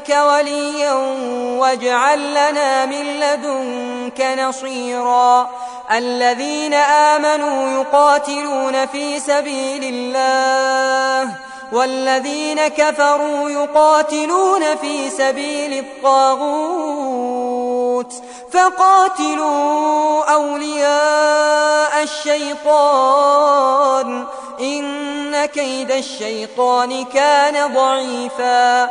لدنك وليا واجعل لنا من لدنك نصيرا. الذين آمنوا يقاتلون في سبيل الله والذين كفروا يقاتلون في سبيل الطاغوت. فقاتلوا أولياء الشيطان إن كيد الشيطان كان ضعيفا.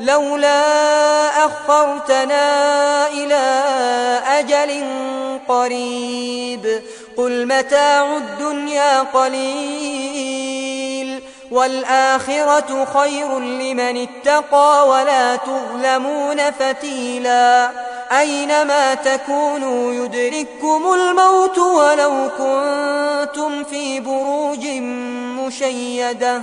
لولا أخرتنا إلى أجل قريب قل متاع الدنيا قليل والآخرة خير لمن اتقى ولا تظلمون فتيلا أينما تكونوا يدرككم الموت ولو كنتم في بروج مشيدة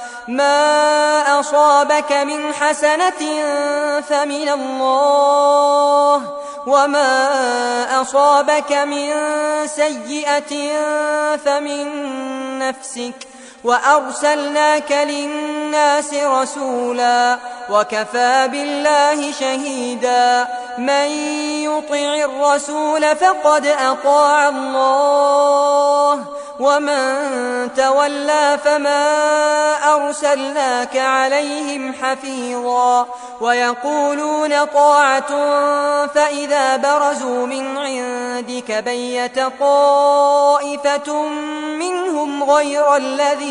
ما أصابك من حسنة فمن الله وما أصابك من سيئة فمن نفسك وأرسلناك للناس رسولا وكفى بالله شهيدا من يطع الرسول فقد أطاع الله ومن تولى فما أرسلناك عليهم حفيظا ويقولون طاعة فإذا برزوا من عندك بيت طائفة منهم غير الذي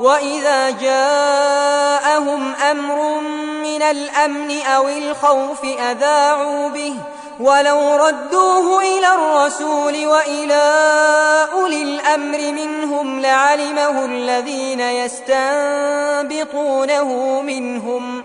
وإذا جاءهم أمر من الأمن أو الخوف أذاعوا به ولو ردوه إلى الرسول وإلى أولي الأمر منهم لعلمه الذين يستنبطونه منهم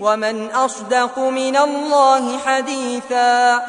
ومن أصدق من الله حديثا